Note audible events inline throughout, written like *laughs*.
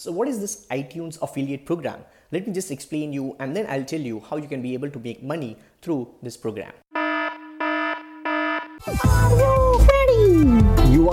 So what is this iTunes affiliate program? Let me just explain you and then I'll tell you how you can be able to make money through this program.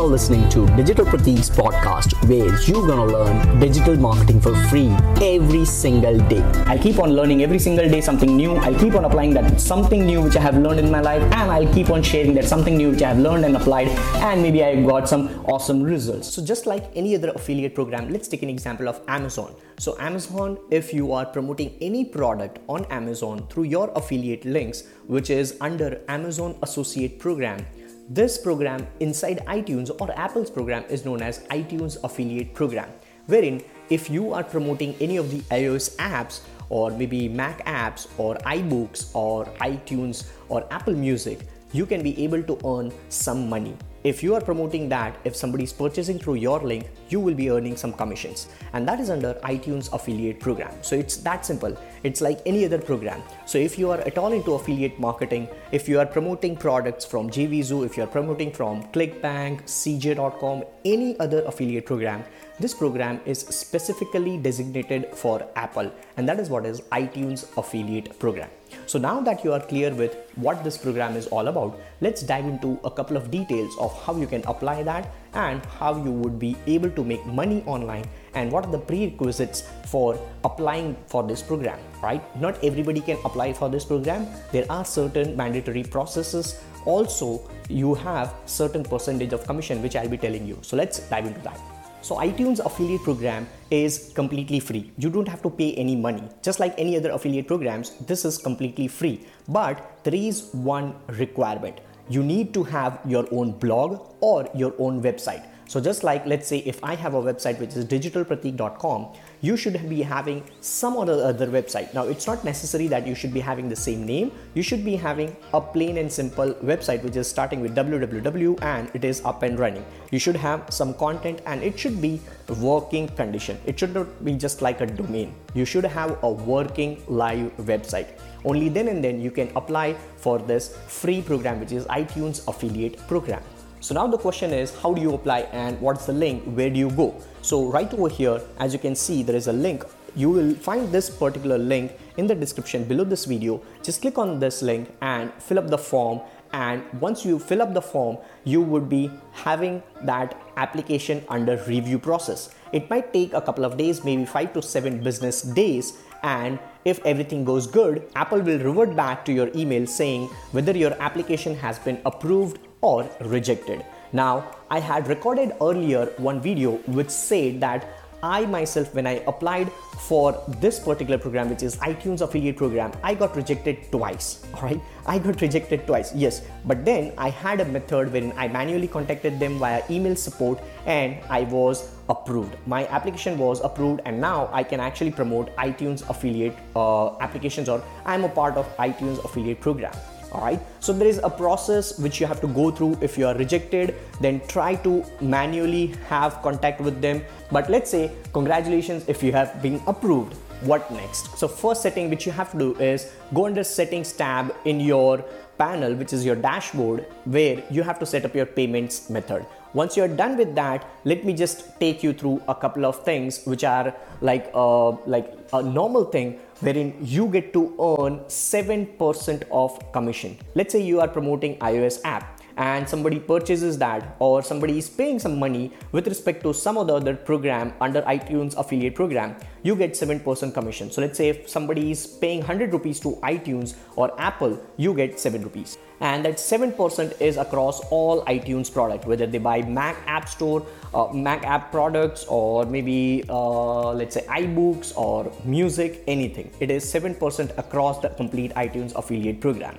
Listening to Digital Pratik's podcast where you're gonna learn digital marketing for free every single day. I'll keep on learning every single day something new. I'll keep on applying that something new which I have learned in my life and I'll keep on sharing that something new which I have learned and applied and maybe I got some awesome results. So just like any other affiliate program, let's take an example of Amazon. So Amazon, if you are promoting any product on Amazon through your affiliate links, which is under Amazon Associate Program, this program inside iTunes or Apple's program is known as iTunes Affiliate Program, wherein if you are promoting any of the iOS apps or maybe Mac apps or iBooks or iTunes or Apple Music, you can be able to earn some money. If you are promoting that, if somebody is purchasing through your link, you will be earning some commissions. And that is under iTunes affiliate program. So it's that simple. It's like any other program. So if you are at all into affiliate marketing, if you are promoting products from JVZoo, if you are promoting from ClickBank, CJ.com, any other affiliate program, this program is specifically designated for Apple, and that is what is iTunes affiliate program. So now that you are clear with what this program is all about, let's dive into a couple of details of how you can apply that and how you would be able to make money online and what are the prerequisites for applying for this program, right? Not everybody can apply for this program. There are certain mandatory processes. Also, you have certain percentage of commission, which I'll be telling you. So let's dive into that. So iTunes affiliate program is completely free. You don't have to pay any money. Just like any other affiliate programs, this is completely free. But there is one requirement. You need to have your own blog or your own website. So just like let's say if I have a website which is digitalpratik.com, you should be having some other other website. Now it's not necessary that you should be having the same name. You should be having a plain and simple website which is starting with www and it is up and running. You should have some content and it should be working condition. It should not be just like a domain. You should have a working live website. Only then and then you can apply for this free program which is iTunes affiliate program. So now the question is how do you apply and what's the link? Where do you go? So right over here, as you can see, there is a link. You will find this particular link in the description below this video. Just click on this link and fill up the form and once you fill up the form you would be having that application under review process it might take a couple of days maybe 5 to 7 business days and if everything goes good apple will revert back to your email saying whether your application has been approved or rejected. Now, I had recorded earlier one video which said that I myself, when I applied for this particular program, which is iTunes affiliate program, I got rejected twice. *laughs* All right, I got rejected twice. Yes, but then I had a method wherein I manually contacted them via email support and I was approved. My application was approved, and now I can actually promote iTunes affiliate uh, applications, or I'm a part of iTunes affiliate program all right so there is a process which you have to go through. If you are rejected then try to manually have contact with them. But let's say congratulations if you have been approved. What next? So first setting which you have to do is go under settings tab in your panel which is your dashboard where you have to set up your payments method once you're done with that let me just take you through a couple of things which are like uh, like a normal thing wherein you get to earn 7% of commission. Let's say you are promoting iOS app and somebody purchases that or somebody is paying some money with respect to some of the other program under iTunes affiliate program, you get 7% commission. So let's say if somebody is paying 100 rupees to iTunes or Apple, you get 7 rupees. And that 7% is across all iTunes product, whether they buy Mac App Store, uh, Mac app products, or maybe uh, let's say iBooks or music, anything. It is 7% across the complete iTunes affiliate program.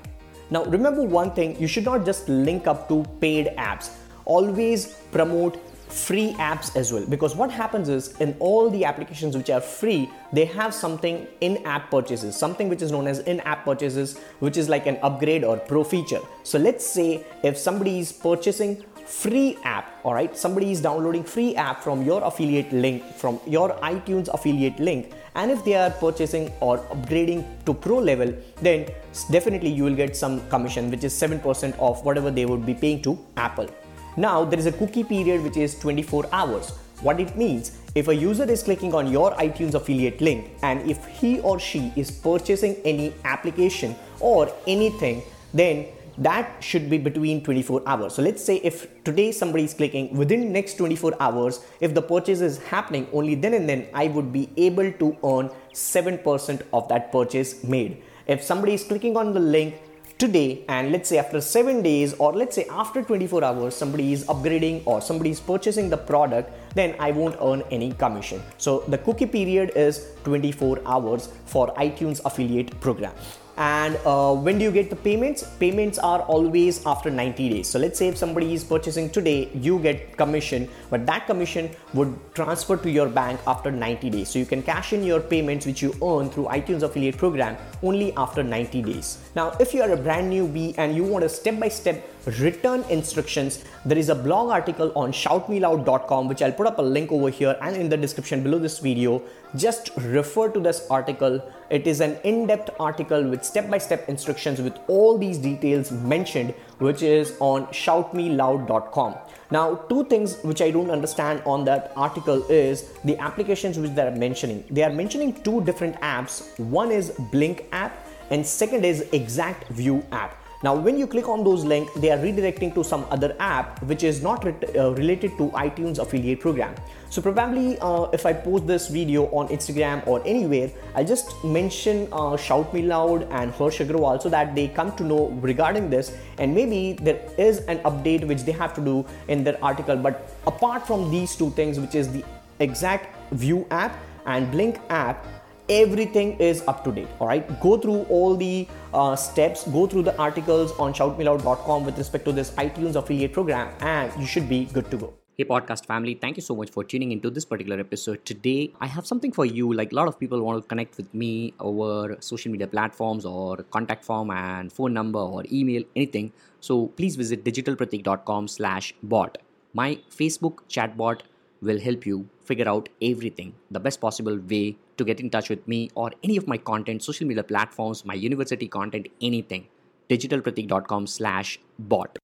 Now, remember one thing you should not just link up to paid apps, always promote free apps as well. Because what happens is in all the applications which are free they have something in app purchases. Something which is known as in app purchases which is like an upgrade or pro feature. So let's say if somebody is purchasing free app all right? Somebody is downloading free app from your affiliate link from your itunes affiliate link. And if they are purchasing or upgrading to pro level then definitely you will get some commission which is 7% of whatever they would be paying to apple. Now there is a cookie period which is 24 hours. What it means, if a user is clicking on your iTunes affiliate link and if he or she is purchasing any application or anything, then that should be between 24 hours. So let's say if today somebody is clicking within next 24 hours if the purchase is happening only then and then i would be able to earn 7% of that purchase made. If somebody is clicking on the link today and let's say after 7 days or let's say after 24 hours somebody is upgrading or somebody is purchasing the product then I won't earn any commission. So the cookie period is 24 hours for iTunes affiliate program and uh, when do you get the payments? Payments are always after 90 days. So let's say if somebody is purchasing today you get commission but that commission would transfer to your bank after 90 days. So you can cash in your payments which you earn through itunes affiliate program only after 90 days. Now if you are a brand new newbie and you want a step-by-step return instructions there is a blog article on shoutmeloud.com which i'll put up a link over here and in the description below this video. Just refer to this article. It is an in-depth article with step-by-step instructions with all these details mentioned which is on shoutmeloud.com now two things which i don't understand on that article is the applications which they are mentioning. They are mentioning two different apps. One is blink app and second is exact view app now, when you click on those links, they are redirecting to some other app which is not re- uh, related to iTunes affiliate program. So probably uh, if I post this video on Instagram or anywhere, I'll just mention uh, Shout Me Loud and Harsh Agrawal so that they come to know regarding this and maybe there is an update which they have to do in their article. But apart from these two things, which is the exact view app and blink app, everything is up to date all right go through all the uh, steps go through the articles on shoutmeloud.com with respect to this itunes affiliate program and you should be good to go Hey, podcast family, thank you so much for tuning into this particular episode. Today, I have something for you. Like a lot of people want to connect with me over social media platforms or contact form and phone number or email, anything. So please visit digitalpratik.com slash bot. My Facebook chatbot will help you figure out everything, the best possible way to get in touch with me or any of my content, social media platforms, my university content, anything. digitalpratik.com slash bot.